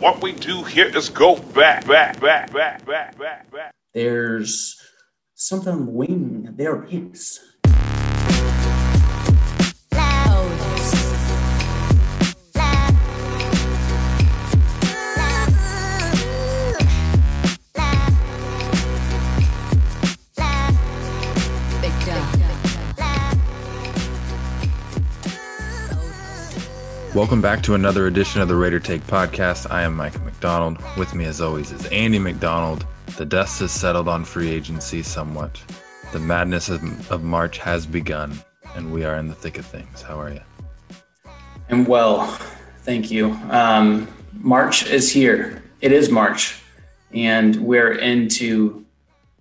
What we do here is go back, back, back, back, back, back, back. There's something wing. There are Welcome back to another edition of the Raider Take podcast. I am Mike McDonald. With me, as always, is Andy McDonald. The dust has settled on free agency somewhat. The madness of, of March has begun, and we are in the thick of things. How are you? I'm well, thank you. Um, March is here. It is March, and we're into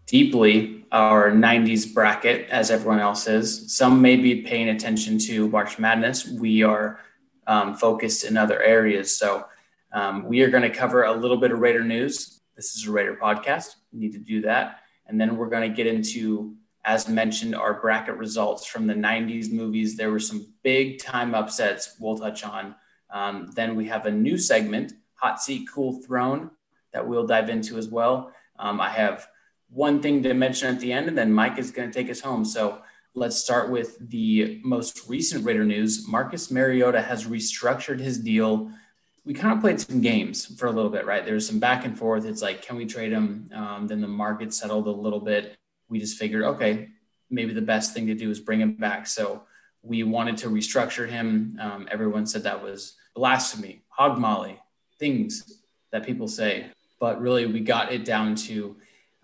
deeply our 90s bracket, as everyone else is. Some may be paying attention to March Madness. We are um, focused in other areas. So um, we are going to cover a little bit of Raider news. This is a Raider podcast. We need to do that. And then we're going to get into, as mentioned, our bracket results from the 90s movies. There were some big time upsets we'll touch on. Um, then we have a new segment, Hot Seat Cool Throne, that we'll dive into as well. Um, I have one thing to mention at the end, and then Mike is going to take us home. So Let's start with the most recent Raider news. Marcus Mariota has restructured his deal. We kind of played some games for a little bit, right? There's some back and forth. It's like, can we trade him? Um, then the market settled a little bit. We just figured, okay, maybe the best thing to do is bring him back. So we wanted to restructure him. Um, everyone said that was blasphemy, hog molly, things that people say. But really, we got it down to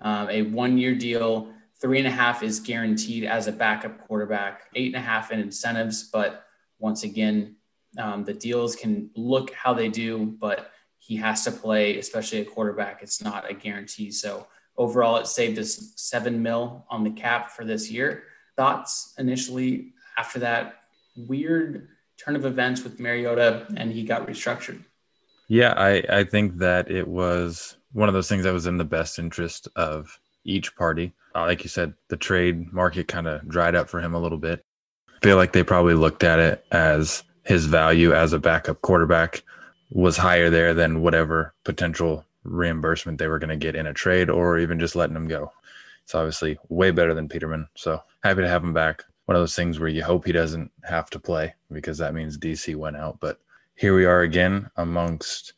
um, a one year deal Three and a half is guaranteed as a backup quarterback, eight and a half in incentives. But once again, um, the deals can look how they do, but he has to play, especially a quarterback. It's not a guarantee. So overall, it saved us seven mil on the cap for this year. Thoughts initially after that weird turn of events with Mariota and he got restructured? Yeah, I, I think that it was one of those things that was in the best interest of each party. Uh, like you said, the trade market kind of dried up for him a little bit. I feel like they probably looked at it as his value as a backup quarterback was higher there than whatever potential reimbursement they were going to get in a trade or even just letting him go. It's obviously way better than Peterman. So happy to have him back. One of those things where you hope he doesn't have to play because that means DC went out. But here we are again amongst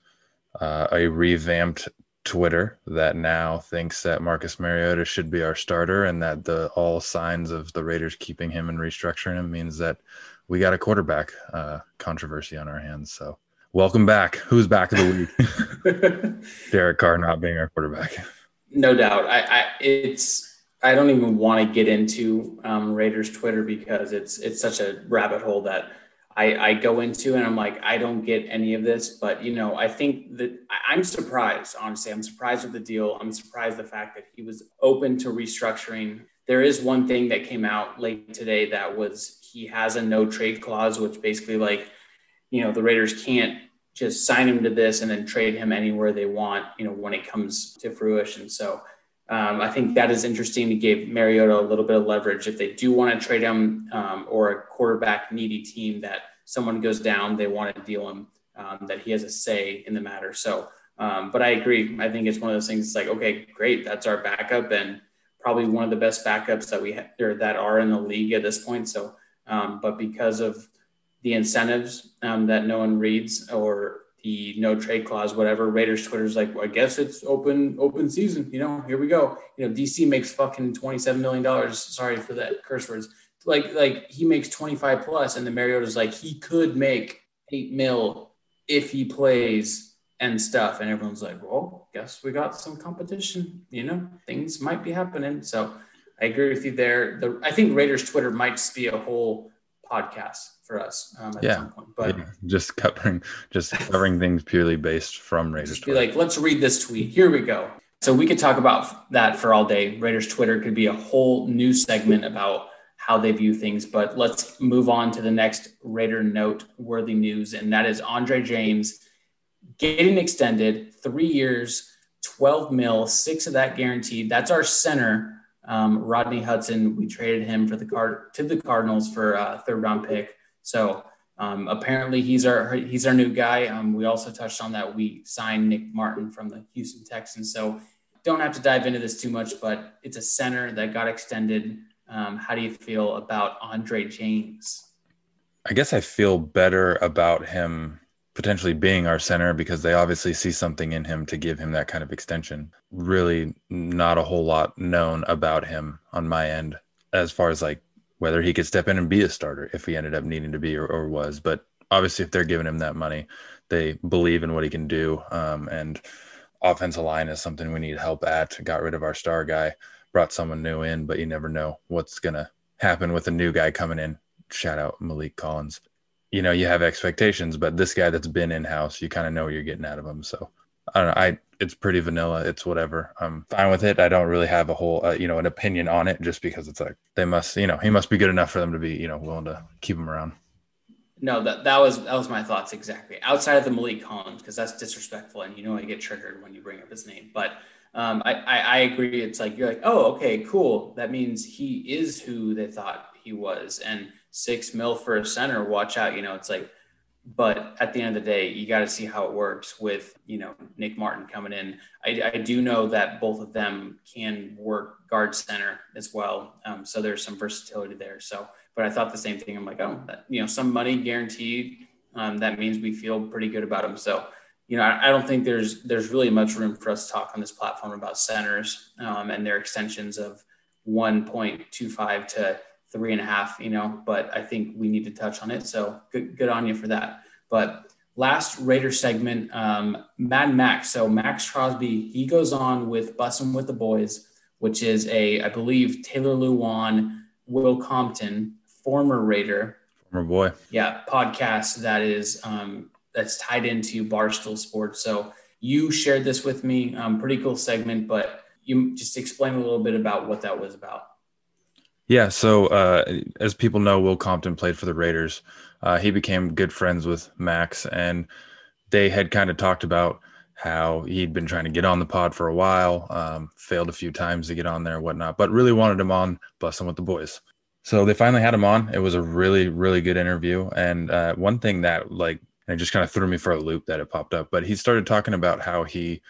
uh, a revamped Twitter that now thinks that Marcus Mariota should be our starter and that the all signs of the Raiders keeping him and restructuring him means that we got a quarterback uh, controversy on our hands. So welcome back. Who's back of the week? Derek Carr not being our quarterback. No doubt. I, I it's I don't even want to get into um, Raiders Twitter because it's it's such a rabbit hole that I, I go into and I'm like, I don't get any of this. But, you know, I think that I'm surprised, honestly. I'm surprised with the deal. I'm surprised the fact that he was open to restructuring. There is one thing that came out late today that was he has a no trade clause, which basically, like, you know, the Raiders can't just sign him to this and then trade him anywhere they want, you know, when it comes to fruition. So, um, I think that is interesting to give Mariota a little bit of leverage if they do want to trade him um, or a quarterback needy team that someone goes down, they want to deal him, um, that he has a say in the matter. So, um, but I agree. I think it's one of those things. It's like, okay, great, that's our backup, and probably one of the best backups that we ha- or that are in the league at this point. So, um, but because of the incentives um, that no one reads or the no trade clause, whatever. Raiders Twitter's like, well, I guess it's open open season. You know, here we go. You know, DC makes fucking twenty seven million dollars. Sorry for that curse words. Like like he makes twenty five plus, and the Mariota's like he could make eight mil if he plays and stuff. And everyone's like, well, guess we got some competition. You know, things might be happening. So I agree with you there. The I think Raiders Twitter might just be a whole podcast for us um, at yeah. some point. But yeah. just covering just covering things purely based from Raiders. Just be like, let's read this tweet. Here we go. So we could talk about that for all day. Raiders Twitter could be a whole new segment about how they view things. But let's move on to the next Raider note worthy news, and that is Andre James getting extended three years, 12 mil, six of that guaranteed. That's our center. Um, Rodney Hudson, we traded him for the card to the Cardinals for a third round pick. So Um, apparently, he's our he's our new guy. Um, we also touched on that we signed Nick Martin from the Houston Texans. So don't have to dive into this too much, but it's a center that got extended. Um, how do you feel about Andre James? I guess I feel better about him potentially being our center because they obviously see something in him to give him that kind of extension. Really, not a whole lot known about him on my end as far as like whether he could step in and be a starter if he ended up needing to be or, or was. But obviously, if they're giving him that money, they believe in what he can do. Um, and offensive line is something we need help at. Got rid of our star guy, brought someone new in, but you never know what's gonna happen with a new guy coming in. Shout out Maliek Collins. You know, you have expectations, but this guy that's been in house, you kind of know what you're getting out of him. So I don't know. I it's pretty vanilla. It's whatever. I'm fine with it. I don't really have a whole, uh, you know, an opinion on it just because it's like they must, you know, he must be good enough for them to be, you know, willing to keep him around. No, that that was that was my thoughts exactly. Outside of the Maliek Collins, because that's disrespectful, and you know I get triggered when you bring up his name. But um, I, I I agree. It's like you're like, oh, okay, cool. That means he is who they thought he was, and six mil for a center. Watch out. You know, it's like but at the end of the day, you got to see how it works with you know Nick Martin coming in. I, I do know that both of them can work guard center as well, um, so there's some versatility there. So, but I thought the same thing. I'm like, oh, that, you know, some money guaranteed. Um, that means we feel pretty good about them. So, you know, I, I, don't think there's there's really much room for us to talk on this platform about centers um, and their extensions of 1.25 to three and a half, you know, but I think we need to touch on it. So good, good on you for that. But last Raider segment, um, Mad Max. So Maxx Crosby, he goes on with Bussin' with the Boys, which is a, I believe, Taylor Lewan, Will Compton, former Raider. Former boy. Yeah, podcast that is, um, that's tied into Barstool Sports. So you shared this with me, um, pretty cool segment, but you just explain a little bit about what that was about. Yeah. So, uh, as people know, Will Compton played for the Raiders. Uh, he became good friends with Max, and they had kind of talked about how he'd been trying to get on the pod for a while, um, failed a few times to get on there whatnot, but really wanted him on Bussin' with the Boys. So they finally had him on. It was a really, really good interview. And uh, one thing that, like, it just kind of threw me for a loop that it popped up, but he started talking about how he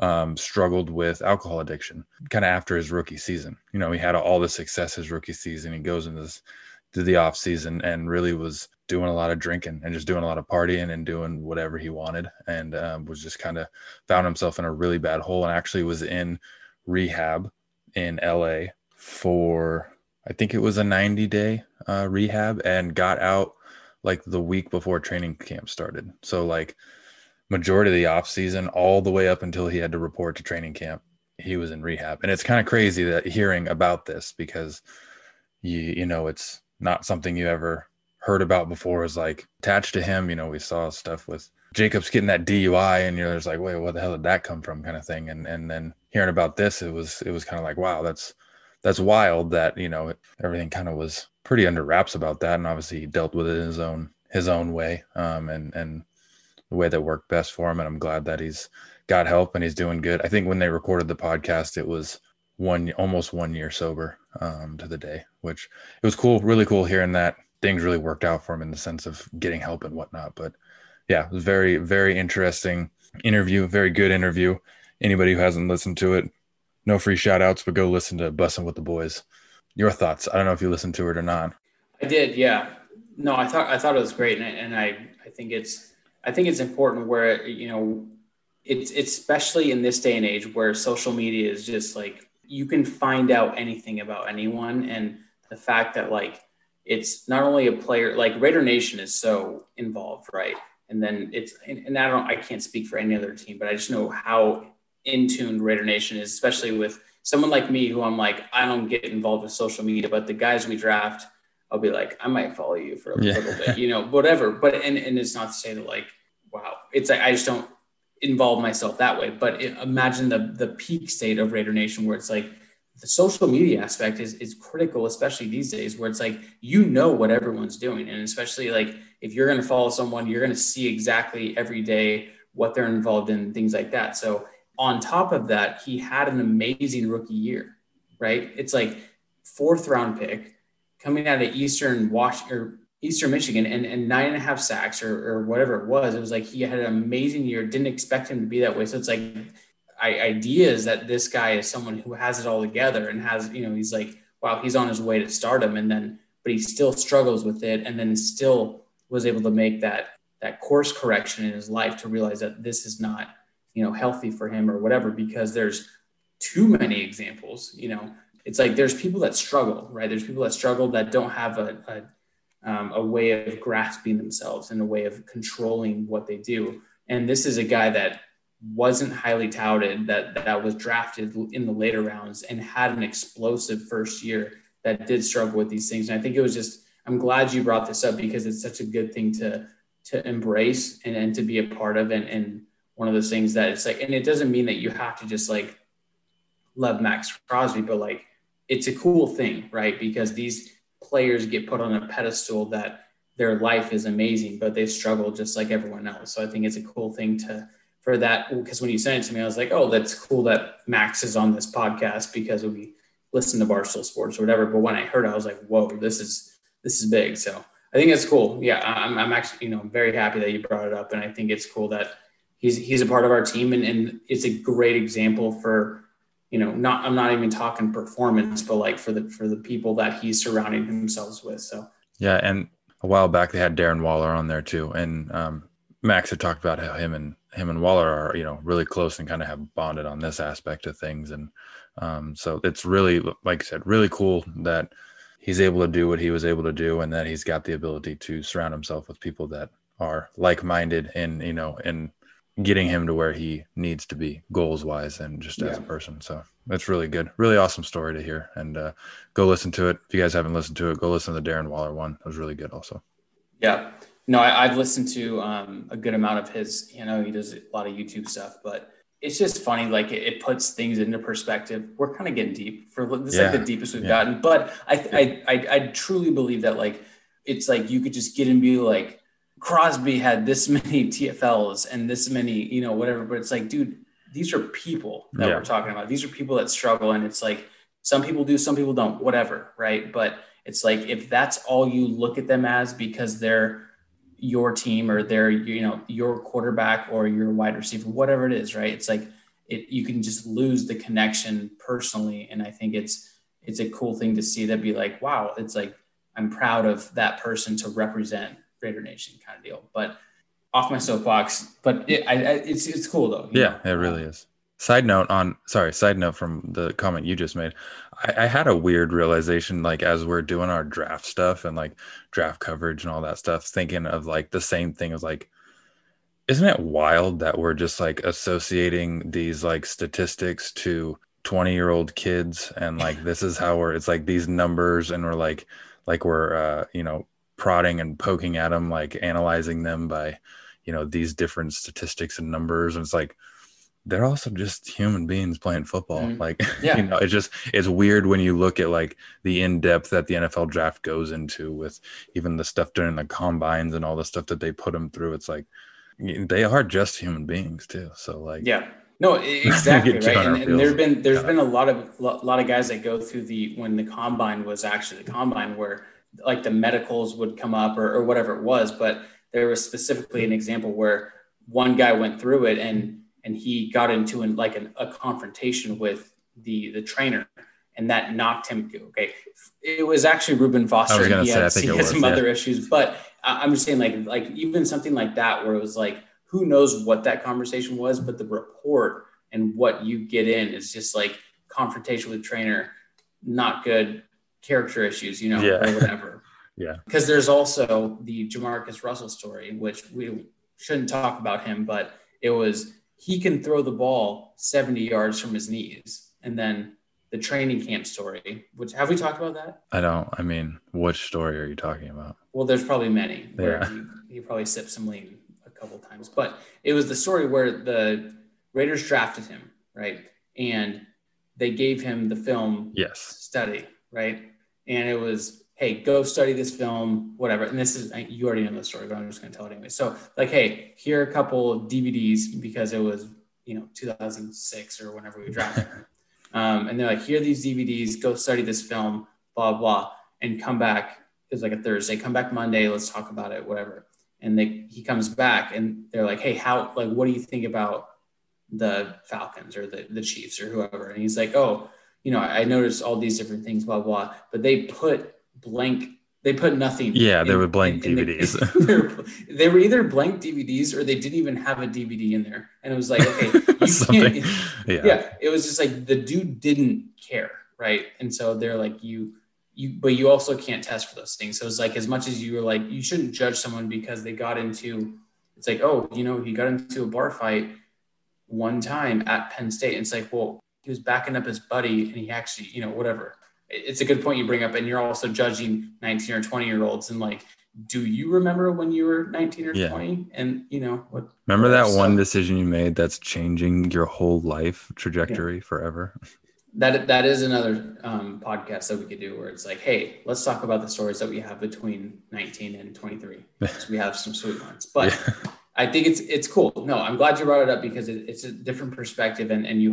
um, struggled with alcohol addiction kind of after his rookie season. You know, he had all the success his rookie season. He goes into this to the off season and really was doing a lot of drinking and just doing a lot of partying and doing whatever he wanted and um, was just kind of found himself in a really bad hole and actually was in rehab in LA for I think it was a 90 day uh, rehab and got out like the week before training camp started. So like majority of the off season, all the way up until he had to report to training camp, he was in rehab. And it's kind of crazy that hearing about this because you you know it's not something you ever heard about before is like attached to him. You know, we saw stuff with Jacobs getting that DUI and you're just like, wait, what the hell did that come from? kind of thing. And and then hearing about this, it was it was kind of like, wow, that's that's wild that, you know, everything kind of was pretty under wraps about that. And obviously he dealt with it in his own his own way. Um and and the way that worked best for him. And I'm glad that he's got help and he's doing good. I think when they recorded the podcast, it was one almost one year sober um, to the day, which it was cool, really cool hearing that things really worked out for him in the sense of getting help and whatnot. But yeah, it was very, very interesting interview, very good interview. Anybody who hasn't listened to it, no free shout outs, but go listen to Bussin' with the Boys. Your thoughts? I don't know if you listened to it or not. I did, yeah. No, I thought I thought it was great, and, and I I think it's I think it's important where you know it's, it's especially in this day and age where social media is just like you can find out anything about anyone and the fact that like it's not only a player like Raider Nation is so involved, right? And then it's and, I don't I can't speak for any other team, but I just know how in tuned Raider Nation is, especially with someone like me who I'm like I don't get involved with social media, but the guys we draft I'll be like, I might follow you for a yeah. little bit, you know, whatever. But and and it's not to say that like, it's like I just don't involve myself that way. But imagine the the peak state of Raider Nation where it's like the social media aspect is is critical, especially these days where it's like you know what everyone's doing, and especially like if you're going to follow someone, you're going to see exactly every day what they're involved in, things like that. So on top of that, he had an amazing rookie year, right? It's like fourth round pick coming out of Eastern Wash or Eastern Michigan and, and nine and a half sacks or, or whatever it was. It was like he had an amazing year. Didn't expect him to be that way. So it's like I, ideas that this guy is someone who has it all together and has, you know, he's like, wow, he's on his way to stardom. And then, but he still struggles with it. And then still was able to make that, that course correction in his life to realize that this is not, you know, healthy for him or whatever, because there's too many examples, you know, it's like, there's people that struggle, right? There's people that struggle that don't have a, a um, a way of grasping themselves and a way of controlling what they do. And this is a guy that wasn't highly touted, that that was drafted in the later rounds and had an explosive first year that did struggle with these things. And I think it was just I'm glad you brought this up because it's such a good thing to to embrace and, and to be a part of and, and one of those things that it's like and it doesn't mean that you have to just like love Maxx Crosby, but like it's a cool thing, right? Because these players get put on a pedestal that their life is amazing, but they struggle just like everyone else. So I think it's a cool thing to for that because when you sent it to me, I was like, oh, that's cool that Max is on this podcast because we listen to Barstool Sports or whatever. But when I heard it, I was like, whoa, this is this is big. So I think it's cool. Yeah, I'm, I'm actually you know very happy that you brought it up, and I think it's cool that he's he's a part of our team, and, and it's a great example for you know, not I'm not even talking performance, but like for the for the people that he's surrounding himself with. So yeah, and a while back they had Darren Waller on there too, and um, Max had talked about how him and him and Waller are you know really close and kind of have bonded on this aspect of things, and um, so it's really like I said, really cool that he's able to do what he was able to do, and that he's got the ability to surround himself with people that are like-minded and you know and getting him to where he needs to be goals wise and just as a person. So that's really good. Really awesome story to hear. And uh, go listen to it. If you guys haven't listened to it, go listen to the Darren Waller one. It was really good also. Yeah. No, I, have listened to um, a good amount of his, you know, he does a lot of YouTube stuff, but it's just funny. Like it, it puts things into perspective. We're kind of getting deep for this yeah. like the deepest we've yeah. gotten, but I, I, I, I truly believe that like, it's like you could just get and be like, Crosby had this many TFLs and this many, you know, whatever. But it's like, dude, these are people that yeah. we're talking about. These are people that struggle, and it's like some people do, some people don't, whatever, right? But it's like if that's all you look at them as because they're your team or they're you know your quarterback or your wide receiver, whatever it is, right? It's like it you can just lose the connection personally, and I think it's it's a cool thing to see that be like, wow, it's like I'm proud of that person to represent Raider Nation kind of deal. But off my soapbox, but it, I, I, it's it's cool though. Yeah, know? it really is. Side note on sorry, side note from the comment you just made. I, I, had a weird realization like as we're doing our draft stuff and like draft coverage and all that stuff, thinking of like the same thing as like isn't it wild that we're just like associating these like statistics to 20 year old kids and like this is how we're it's like these numbers and we're like like we're uh you know prodding and poking at them, like analyzing them by, you know, these different statistics and numbers. And it's like, they're also just human beings playing football. Mm. Like, yeah. you know, it's just, it's weird when you look at like the in depth that the NFL draft goes into with even the stuff during the combines and all the stuff that they put them through. It's like, they are just human beings too. So, like, yeah. No, exactly right. And, and there've been there's been a lot of a lot of guys that go through the when the combine was actually the combine where like the medicals would come up or, or whatever it was, but there was specifically an example where one guy went through it and and he got into an, like an, a confrontation with the the trainer and that knocked him okay it was actually Reuben Foster he, say, had, he had was, some yeah. other issues but i'm just saying like like even something like that where it was like who knows what that conversation was but the report and what you get in is just like confrontation with trainer not good character issues, you know, yeah. or whatever. yeah. Because there's also the Jamarcus Russell story, which we shouldn't talk about him, but it was he can throw the ball 70 yards from his knees. And then the training camp story, which have we talked about that? I don't. I mean, which story are you talking about? Well, there's probably many where yeah. he, he probably sipped some lean a couple times, but it was the story where the Raiders drafted him, right? And they gave him the film yes study right? And it was, hey, go study this film, whatever. And this is, you already know the story, but I'm just going to tell it anyway. So, like, hey, here are a couple DVDs because it was, you know, 2006 or whenever we dropped it. Um, and they're like, here are these DVDs, go study this film, blah, blah, and come back was like a Thursday. Come back Monday. Let's talk about it. Whatever. And they he comes back and they're like, hey, how like what do you think about the Falcons or the the Chiefs or whoever? And he's like, oh, you know, I noticed all these different things, blah blah. But they put blank. They put nothing. Yeah, they were blank in- in the- DVDs. they, were, they were either blank DVDs or they didn't even have a DVD in there. And it was like, okay, you can't, yeah. yeah it was just like the dude didn't care right and so they're like you you but you also can't test for those things so it's like as much as you were like you shouldn't judge someone because they got into it's like oh you know he got into a bar fight one time at penn state and it's like well he was backing up his buddy and he actually you know whatever it's a good point you bring up and you're also judging 19 or 20 year olds and like do you remember when you were 19 or Yeah. 20 and you know what Remember that So- one decision you made that's changing your whole life trajectory forever? that that is another um, podcast that we could do where it's like, hey, let's talk about the stories that we have between 19 and 23. So we have some sweet ones, but Yeah. I think it's it's cool. No, I'm glad you brought it up because it, it's a different perspective, and and you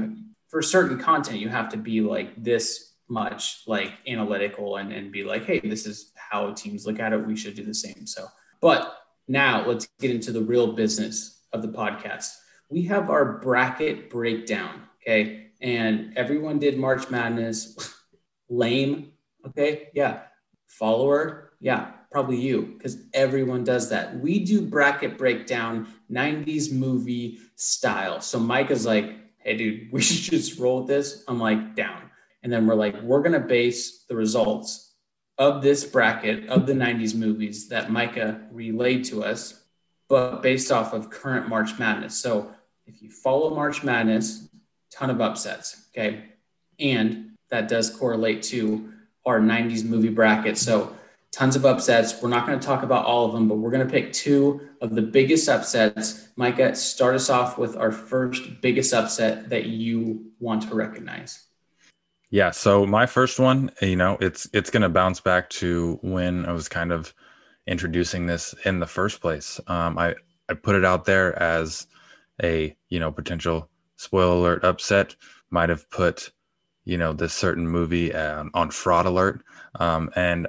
for certain content you have to be like this much like analytical and and be like, hey, this is how teams look at it. We should do the same. So, but now let's get into the real business of the podcast. We have our bracket breakdown. Okay. And everyone did March Madness. Lame. Okay. Yeah. Follower. Yeah. Probably you, because everyone does that. We do bracket breakdown 90s movie style. So Mike is like, hey, dude, we should just roll with this. I'm like, down. And then we're like, we're going to base the results of this bracket of the 90s movies that Micah relayed to us, but based off of current March Madness. So if you follow March Madness, ton of upsets. Okay. And that does correlate to our 90s movie bracket. So tons of upsets. We're not going to talk about all of them, but we're going to pick two of the biggest upsets. Micah, start us off with our first biggest upset that you want to recognize. Yeah. So my first one, you know, it's it's gonna bounce back to when I was kind of introducing this in the first place. Um, I I put it out there as a you know potential spoiler alert upset. Might have put you know this certain movie um, on fraud alert, um, and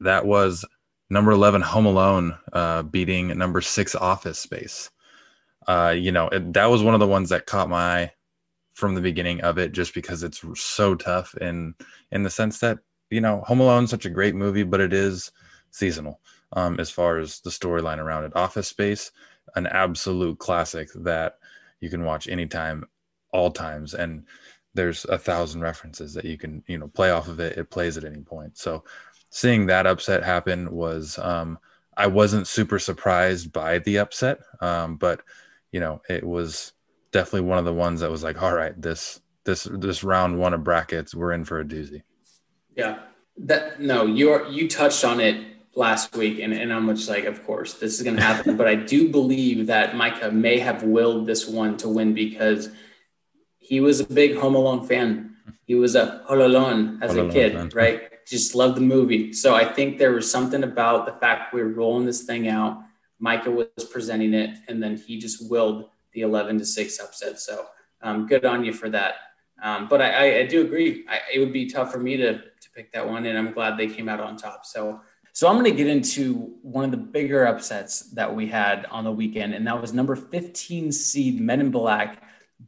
that was number eleven Home Alone uh, beating number six Office Space. Uh, you know it, that was one of the ones that caught my eye from the beginning of it just because it's so tough in in the sense that you know home alone's such a great movie but it is seasonal um as far as the storyline around it. Office space an absolute classic that you can watch anytime all times and there's a thousand references that you can you know play off of it. It plays at any point. So seeing that upset happen was um i wasn't super surprised by the upset um but you know it was definitely one of the ones that was like, all right, this this this round one of brackets, we're in for a doozy. Yeah. That no, you are you touched on it last week and, and I'm just like, of course, this is gonna happen. but I do believe that Micah may have willed this one to win because he was a big Home Alone fan. He was a Home Alone as Home a Alone kid, fan. right? Just loved the movie. So I think there was something about the fact we were rolling this thing out. Micah was presenting it, and then he just willed the 11 to 6 upset. So um, good on you for that. Um, but I, I, I do agree. I, it would be tough for me to, to pick that one, and I'm glad they came out on top. So, so I'm going to get into one of the bigger upsets that we had on the weekend, and that was number 15 seed Men in Black,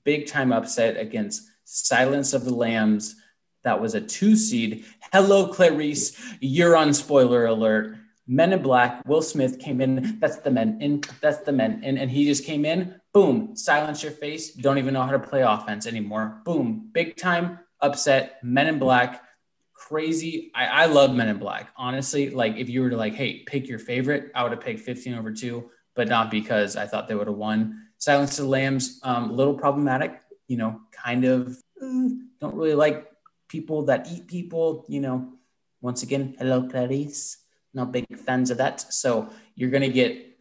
big time upset against Silence of the Lambs. That was a two seed. Hello, Clarice. You're on spoiler alert. Men in Black, Will Smith came in. That's the men in. That's the men in. And he just came in. Boom. Silence your face. Don't even know how to play offense anymore. Boom. Big time upset. Men in Black. Crazy. I, I love Men in Black. Honestly, like if you were to like, hey, pick your favorite, I would have picked 15 over two, but not because I thought they would have won. Silence of the Lambs, um, a little problematic. You know, kind of mm, don't really like people that eat people. You know, once again, hello, Clarice not big fans of that. So you're going to get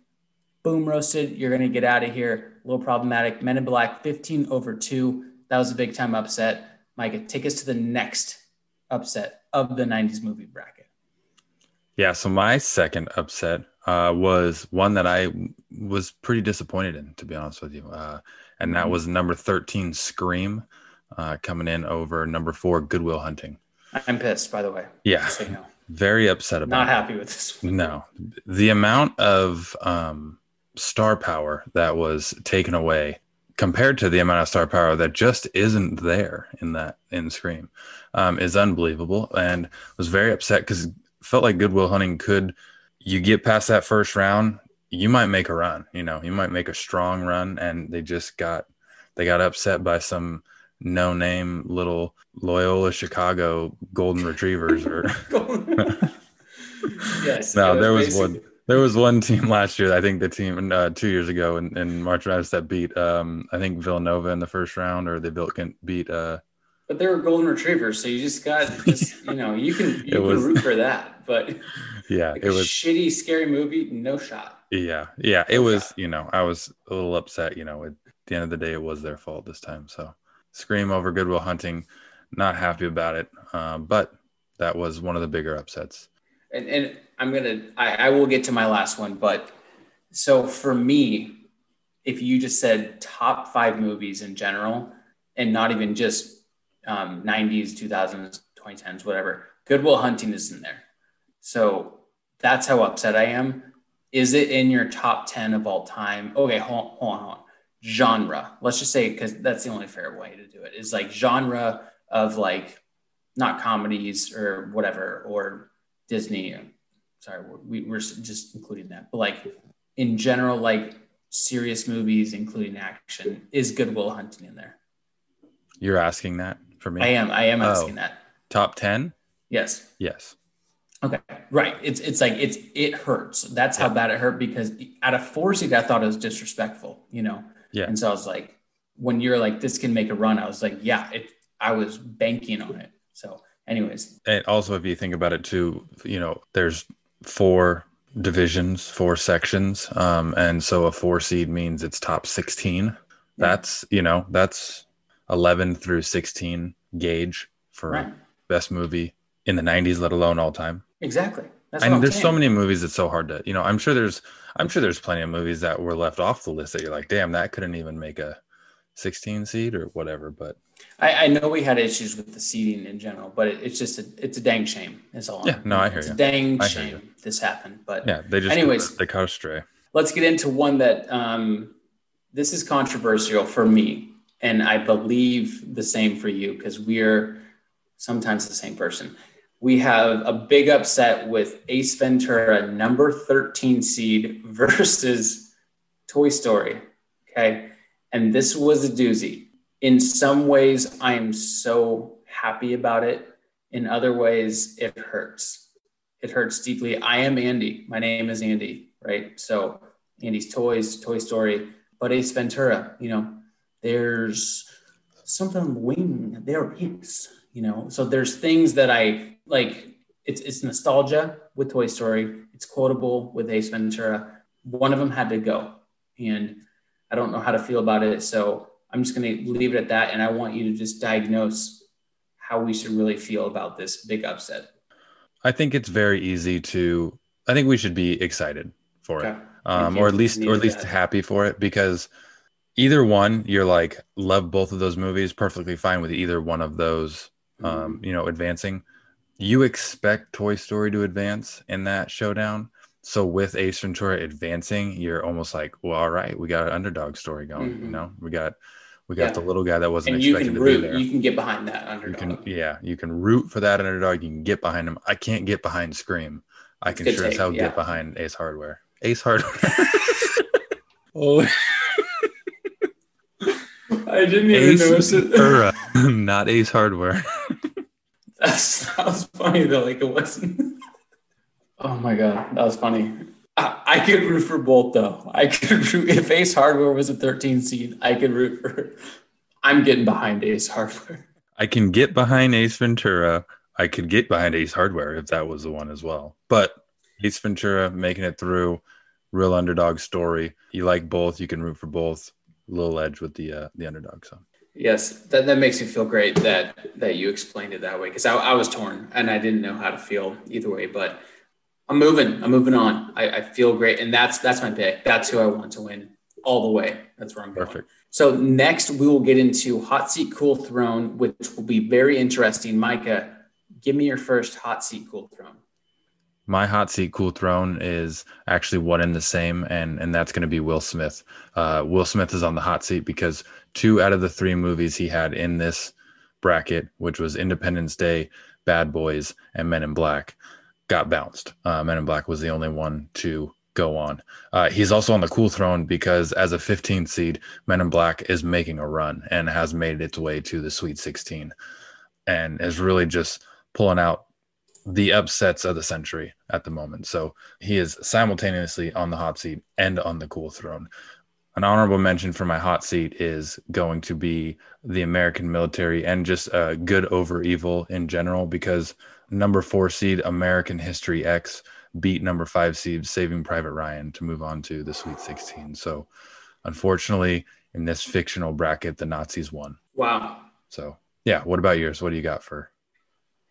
boom roasted. You're going to get out of here. A little problematic. Men in Black, 15 over two. That was a big time upset. Micah, take us to the next upset of the 90s movie bracket. Yeah. So my second upset uh, was one that I was pretty disappointed in, to be honest with you. Uh, and that Mhm. was number 13, Scream, uh, coming in over number four, Good Will Hunting. I'm pissed, by the way. Yeah. So you know. very upset about. Not happy with this. One. No, the amount of um, star power that was taken away compared to the amount of star power that just isn't there in that in Scream um, is unbelievable, and was very upset because felt like Good Will Hunting could. You get past that first round, you might make a run. You know, you might make a strong run, and they just got they got upset by some no name little Loyola Chicago golden retrievers or yes. no, it there was basically- one. There was one team last year. I think the team uh, two years ago in, in March Madness that beat um, I think Villanova in the first round, or they built can beat. Uh, But they were golden retrievers, so you just got just you know you can you can was- root for that, but yeah, like it a was. shitty, scary movie, no shot. Yeah, yeah, it was. You know, I was a little upset. You know, at the end of the day, it was their fault this time. So, Scream over Good Will Hunting, not happy about it. Um, but that was one of the bigger upsets. And, and I'm gonna I, I will get to my last one, but so for me, if you just said top five movies in general, and not even just um, 90s, 2000s, 2010s, whatever, Good Will Hunting is in there. So that's how upset I am. Is it in your top 10 of all time? Okay, hold hold on, hold on. Genre. Let's just say because that's the only fair way to do it. Is like genre of like not comedies or whatever or Disney. Sorry, we, we're just including that, but like in general, like serious movies, including action, is Good Will Hunting in there? You're asking that for me. I am. I am Oh. asking that. Top ten? Yes. Yes. Okay. Right. It's it's like it's it hurts. That's how bad it hurt because out of four seed, I thought it was disrespectful. You know. Yeah. And so I was like, when you're like, this can make a run, I was like, yeah, it. I was banking on it. So, anyways, And also, if you think about it too, you know, there's four divisions, four sections, um, and so a four seed means it's top sixteen. That's you know that's eleven through sixteen gauge for right. best movie in the '90s, let alone all time. Exactly. That's and I'm there's so many movies it's so hard to you know i'm sure there's i'm sure there's plenty of movies that were left off the list that you're like damn that couldn't even make a 16 seed or whatever but I, I know we had issues with the seating in general, but it, it's just a, it's a dang shame. It's all. I'm- Yeah, no, I hear it's you. a dang I you. shame this happened. But yeah they just Anyways. they caught astray let's get into one that um, this is controversial for me, and I believe the same for you because we're sometimes the same person. We have a big upset with Ace Ventura, number 13 seed, versus Toy Story. Okay. And this was a doozy. In some ways, I'm so happy about it. In other ways, it hurts. It hurts deeply. I am Andy. My name is Andy, right? So Andy's Toys, Toy Story, but Ace Ventura, you know, there's something wing. There is, you know. So there's things that I like. It's it's nostalgia with Toy Story. It's quotable with Ace Ventura. One of them had to go, and I don't know how to feel about it. So I'm just going to leave it at that. And I want you to just diagnose how we should really feel about this big upset. i think it's very easy to i think we should be excited for it um, or at least or at least that. happy for it because either one you're like love both of those movies perfectly fine with either one of those um, you know advancing. You expect toy story to advance in that showdown. So with ace ventura advancing you're almost like well all right we got an underdog story going you Mhm. know? We got we got Yeah. the little guy that wasn't and you expected can to be there. You can get behind that you underdog. can yeah you can root for that underdog. You can get behind him. I can't get behind scream. I can Good sure as hell yeah. get behind ace hardware. Ace hardware. Oh I didn't ace Ventura, uh, not ace hardware That's, that was funny though. Like it wasn't. oh my god, that was funny. I, I could root for both though. I could root if Ace Hardware was a 13 seed. I could root for. I'm getting behind Ace Hardware. i can get behind ace ventura i could get behind ace hardware if that was the one as well but ace ventura making it through real underdog story you like both you can root for both little edge with the uh the underdog so Yes, that, that makes me feel great that that you explained it that way because I, I was torn and I didn't know how to feel either way. But I'm moving. I'm moving on. I, I feel great, and that's that's my pick. That's who I want to win all the way. That's where I'm going. perfect So next we will get into hot seat cool throne, which will be very interesting. Micah, give me your first hot seat cool throne. My hot seat cool throne is actually one in the same, and and that's going to be Will Smith. Uh, Will Smith is on the hot seat because two out of the three movies he had in this bracket, which was Independence Day, Bad Boys, and Men in Black, got bounced. Uh, Men in Black was the only one to go on. Uh, he's also on the cool throne because as a 15th seed, Men in Black is making a run and has made its way to the Sweet 16, and is really just pulling out the upsets of the century at the moment. So he is simultaneously on the hot seat and on the cool throne. An honorable mention for my hot seat is going to be the American military and just uh, good over evil in general because number four seed American History X beat number five seed Saving Private Ryan to move on to the Sweet 16. So unfortunately, in this fictional bracket, the Nazis won. Wow. So yeah, what about yours? What do you got for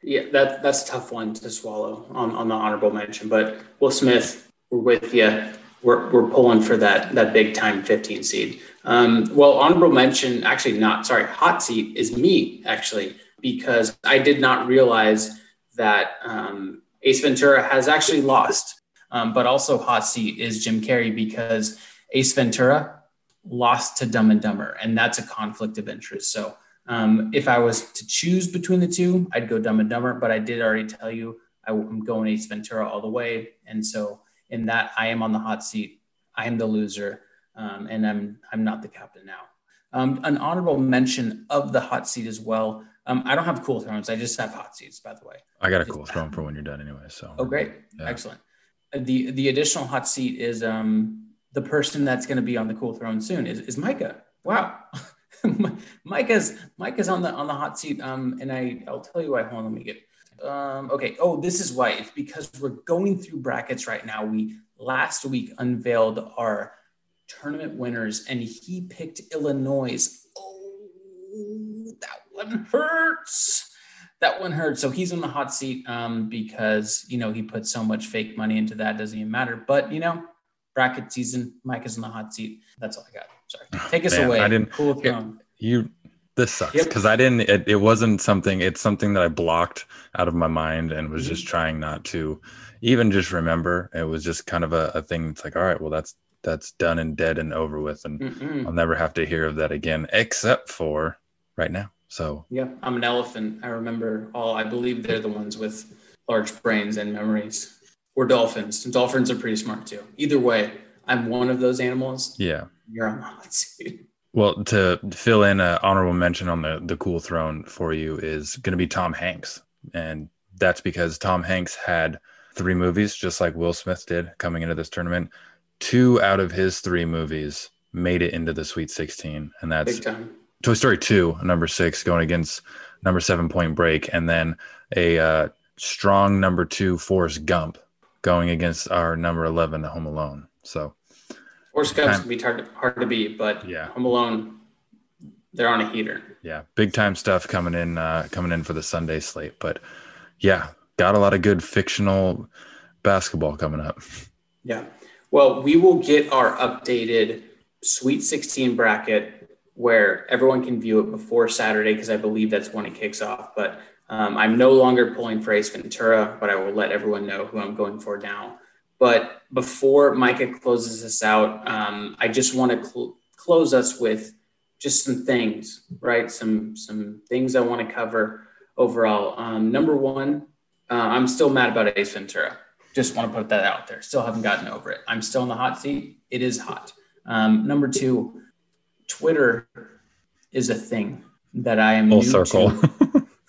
yeah, that that's a tough one to swallow on, on the honorable mention. But Will Smith, we're with you. We're, we're pulling for that that big time 15 seed. Um, well, honorable mention, actually not. Sorry, hot seat is me actually because I did not realize that um, Ace Ventura has actually lost. Um, but also hot seat is Jim Carrey because Ace Ventura lost to Dumb and Dumber, and that's a conflict of interest. So um, if I was to choose between the two, I'd go Dumb and Dumber, but I did already tell you I'm going Ace Ventura all the way. And so in that, I am on the hot seat. I am the loser, um, and I'm I'm not the captain now. Um, an honorable mention of the hot seat as well. Um, I don't have cool thrones. I just have hot seats, by the way. I got a cool throne for when you're done, anyway. So. Oh, great! Yeah. Excellent. The the additional hot seat is um, the person that's going to be on the cool throne soon is, is Micah. Wow. Micah's Micah's on the on the hot seat. Um, and I I'll tell you why. Hold on, let me get. Um, okay. Oh, this is why. It's because we're going through brackets right now. We last week unveiled our tournament winners, and he picked Illinois. Oh, that one hurts. That one hurts. So he's on the hot seat um, because you know he put so much fake money into that. Doesn't even matter. But you know, bracket season. Mike is in the hot seat. That's all I got. Sorry. Take us Man, away. I didn't. Cool it, you. This sucks because yep. I didn't. It, it, wasn't something. It's something that I blocked out of my mind and was mm-hmm. just trying not to even just remember. It was just kind of a, a thing. It's like, all right, well, that's that's done and dead and over with, and Mm-mm. I'll never have to hear of that again, except for right now. So yeah, I'm an elephant. I remember all. I believe they're the ones with large brains and memories. Or dolphins. And dolphins are pretty smart too. Either way, I'm one of those animals. Yeah. You're on the hot seat. Well, to fill in an honorable mention on the the cool throne for you is going to be Tom Hanks, and that's because Tom Hanks had three movies, just like Will Smith did coming into this tournament. Two out of his three movies made it into the Sweet 16, and that's Toy Story 2, number six, going against number seven Point Break, and then a uh, strong number two Forrest Gump going against our number 11 Home Alone. So Forrest Gump's gonna be hard to, hard to beat, but yeah, Home Alone, they're on a heater. Yeah, big time stuff coming in, uh, coming in for the Sunday slate. But yeah, got a lot of good fictional basketball coming up. Yeah, well, we will get our updated Sweet 16 bracket where everyone can view it before Saturday because I believe that's when it kicks off. But um, I'm no longer pulling for Ace Ventura, but I will let everyone know who I'm going for now. But before Micah closes us out, um, I just want to cl- close us with just some things, right? Some some things I want to cover overall. Um, number one, uh, I'm still mad about Ace Ventura. Just want to put that out there. Still haven't gotten over it. I'm still in the hot seat. It is hot. Um, number two, Twitter is a thing that I am full circle.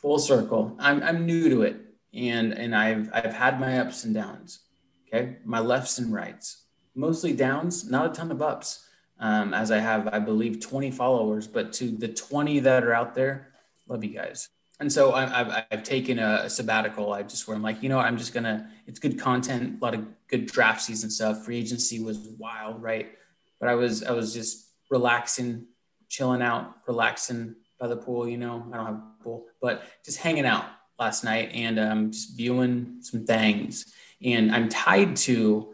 full circle. I'm I'm new to it, and and I've I've had my ups and downs. Okay, my lefts and rights, mostly downs, not a ton of ups. Um, as I have, I believe, 20 followers, but to the 20 that are out there, love you guys. And so I, have I've taken a, a, sabbatical. I just where I'm like, you know, I'm just gonna. It's good content, a lot of good draft season stuff. Free agency was wild, right? But I was I was just relaxing, chilling out, relaxing by the pool. You know, I don't have a pool, but just hanging out last night and um, just viewing some things and I'm tied to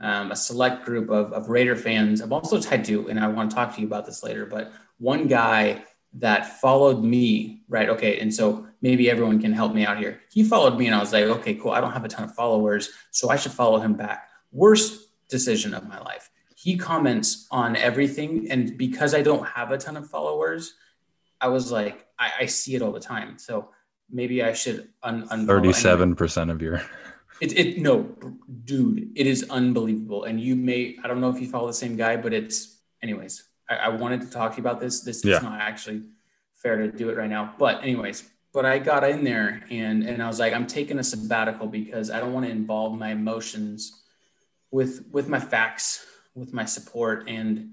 um, a select group of, of Raider fans. I'm also tied to, and I want to talk to you about this later, but one guy that followed me, right? Okay. And so maybe everyone can help me out here. He followed me and I was like, okay, cool. I don't have a ton of followers, so I should follow him back. Worst decision of my life. He comments on everything. And because I don't have a ton of followers, I was like, I, I see it all the time. So maybe I should un-. Thirty-seven percent of your. It, it no, dude, it is unbelievable. And you may, I don't know if you follow the same guy, but it's, anyways, I, I wanted to talk to you about this. This Yeah. is not actually fair to do it right now. But anyways, but I got in there and and I was like, I'm taking a sabbatical because I don't want to involve my emotions with with my facts, with my support, and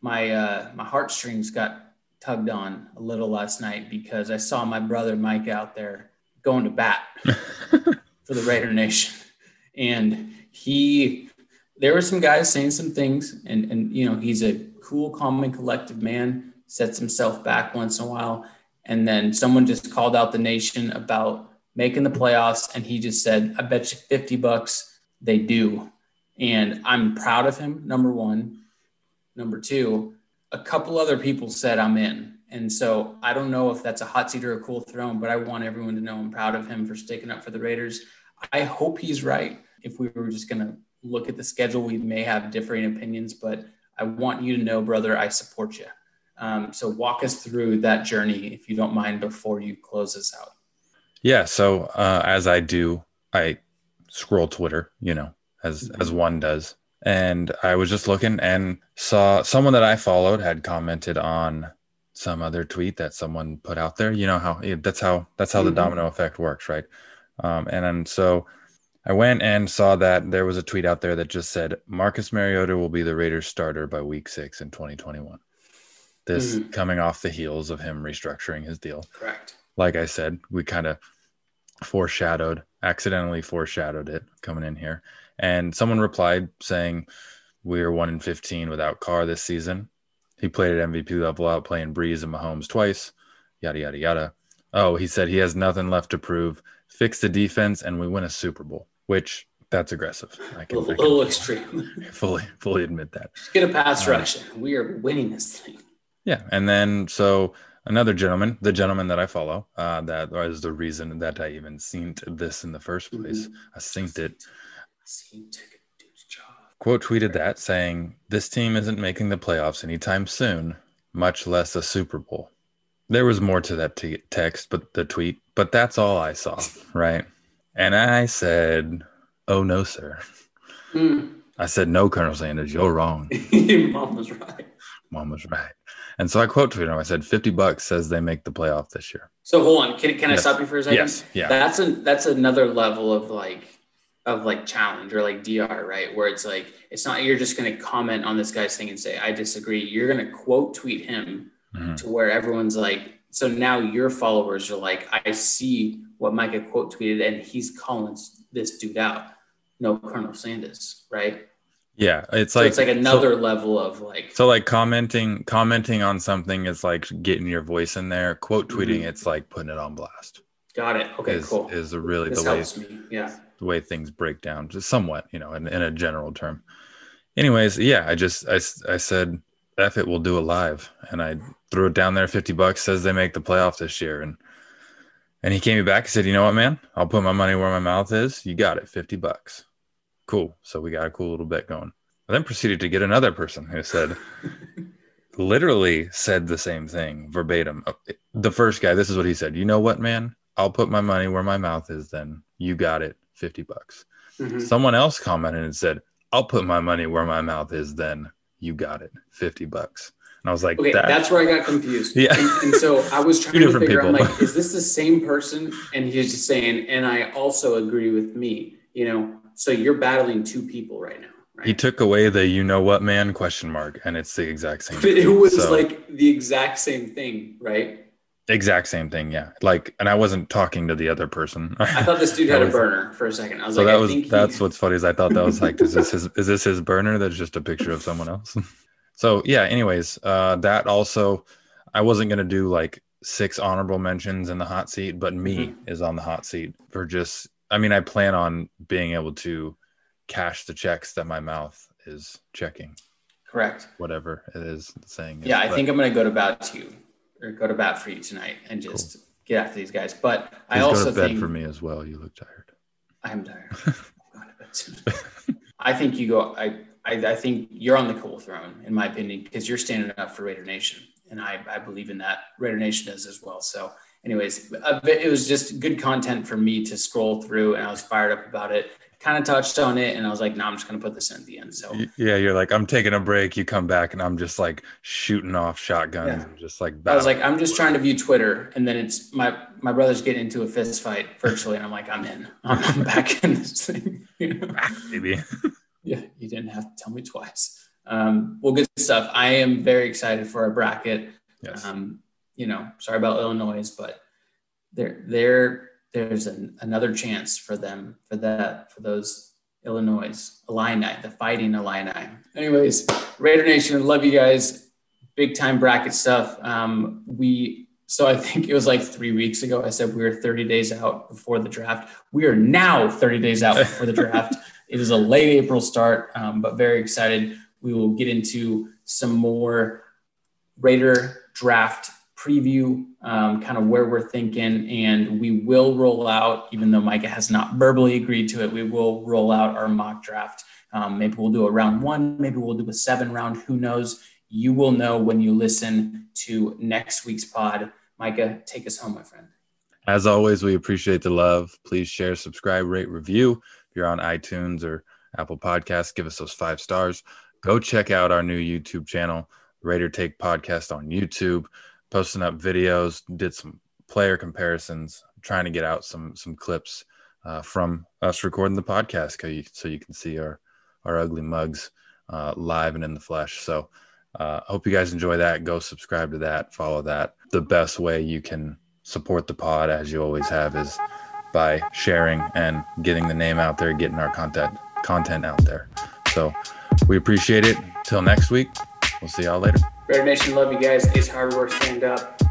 my uh, my heartstrings got tugged on a little last night because I saw my brother Mike out there going to bat for the Raider Nation, and he there were some guys saying some things, and and you know he's a cool, calm, and collective man. Sets himself back once in a while, and then someone just called out the nation about making the playoffs, and he just said, "I bet you fifty bucks they do," and I'm proud of him. Number one, number two, a couple other people said I'm in. And so I don't know if that's a hot seat or a cool throne, but I want everyone to know I'm proud of him for sticking up for the Raiders. I hope he's right. If we were just going to look at the schedule, we may have differing opinions, but I want you to know, brother, I support you. Um, so walk us through that journey, if you don't mind, before you close us out. Yeah. So uh, as I do, I scroll Twitter, you know, as Mhm. as one does, and I was just looking and saw someone that I followed had commented on some other tweet that someone put out there. You know how that's how that's how Mhm. the domino effect works, right? Um, and then so I went and saw that there was a tweet out there that just said Marcus Mariota will be the Raiders starter by week six in 2021. This Mhm. coming off the heels of him restructuring his deal Correct. like I said, we kind of foreshadowed, accidentally foreshadowed it coming in here. And someone replied saying, We are one in 15 without Carr this season. He played at MVP level out, playing Brees and Mahomes twice, yada, yada, yada. Oh, he said he has nothing left to prove. Fix the defense and we win a Super Bowl, which that's aggressive. I A can, little, I can little extreme. fully, fully admit that. Just get a pass Uh, rush. We are winning this thing. Yeah, and then so another gentleman, the gentleman that I follow, uh, that was the reason that I even seen this in the first place. I synced it. See, took a dude's job. Quote tweeted that saying, "This team isn't making the playoffs anytime soon, much less a Super Bowl." There was more to that t- text, but the tweet, but that's all I saw, right? And I said, "Oh no, sir." Mm. I said, "No, Colonel Sanders, you're wrong." Mom was right. Mom was right. And so I quote tweeted him. I said, 50 bucks says they make the playoff this year. So hold on. Can, can I stop you for a second? Yes. Yeah. That's a that's another level of like of like challenge or like DR, right? Where it's like it's not you're just gonna comment on this guy's thing and say, I disagree. You're gonna quote tweet him Mhm. to where everyone's like, so now your followers are like, I see what Micah quote tweeted and he's calling this dude out. No Colonel Sanders, right? Yeah. It's So like, it's like another level of like So like commenting commenting on something is like getting your voice in there. Quote tweeting, Mhm. it's like putting it on blast. got it. Okay, is, cool. is really this the way. Yeah. The way things break down, just somewhat, you know, in, in a general term. Anyways, yeah, I just I, I said F it, we'll do it live. And I threw it down there, 50 bucks says they make the playoff this year. And and he came back and said, you know what, man? I'll put my money where my mouth is. You got it, 50 bucks. Cool. So we got a cool little bet going. I then proceeded to get another person who said, literally said the same thing verbatim. Uh, The first guy, this is what he said. You know what, man? I'll put my money where my mouth is then. You got it, 50 bucks. Mhm. Someone else commented and said, I'll put my money where my mouth is then. You got it, 50 bucks. And I was like, Okay, that, that's where I got confused. Yeah. And, and so I was trying to figure out, people. like, is this the same person? And he's just saying, and I also agree with me, you know, so you're battling two people right now, right? he took away the you know what man question mark and it's the exact same but it was So- like the exact same thing, right? Exact same thing yeah like and i wasn't talking to the other person I thought this dude had a burner for a second. I was so like, that I was think he- that's what's funny is i thought that was like is this his is this his burner that's just a picture of someone else so yeah anyways uh that also i wasn't gonna do like six honorable mentions in the hot seat but me Mm-hmm. is on the hot seat for just i mean i plan on being able to cash the checks that my mouth is checking correct. whatever it is saying is. Yeah, I But- think I'm going to go to to you. Or go to bat for you tonight and just cool. get after these guys. But Please I also go to bed think, for me as well. You look tired. I'm tired. I'm i think you go. I, I I think you're on the cool throne, in my opinion, because you're standing up for Raider Nation, and I I believe in that. Raider Nation does as well. So, anyways, uh, it was just good content for me to scroll through, and I was fired up about it kind of touched on it and I was like, no, I'm just going to put this in at the end. So yeah, you're like, I'm taking a break. You come back and I'm just like shooting off shotguns yeah. just like, I was like, I'm just trying to view Twitter. And then it's my, my brother's getting into a fist fight virtually. And I'm like, I'm in, I'm, I'm back in this thing. You know? Maybe. yeah. You didn't have to tell me twice. Um, well, good stuff. I am very excited for our bracket. Yes. Um, you know, sorry about Illinois, but they're, they're, there's an, another chance for them for that for those Illinois Illini, the Fighting Illini. Anyways, Raider Nation, love you guys. Big time bracket stuff. Um, we so I think it was like three weeks ago. I said we were 30 days out before the draft. We are now 30 days out before the draft. it is a late April start, um, but very excited. We will get into some more Raider draft preview um, kind of where we're thinking, and we will roll out, even though Micah has not verbally agreed to it, we will roll out our mock draft. Um, maybe we'll do a round one, maybe we'll do a seven round, who knows? You will know when you listen to next week's pod. Micah, take us home, my friend. As always, we appreciate the love. Please share, subscribe, rate, review. If you're on iTunes or Apple Podcasts, give us those five stars. Go check out our new YouTube channel, Raider Take Podcast on YouTube posting up videos, did some player comparisons, trying to get out some some clips uh, from us recording the podcast, you, so you can see our our ugly mugs uh, live and in the flesh. So, uh, hope you guys enjoy that. Go subscribe to that, follow that. The best way you can support the pod, as you always have, is by sharing and getting the name out there, getting our content content out there. So, we appreciate it. Till next week, we'll see y'all later. Raider Nation, love you guys. It's hard work. stand up.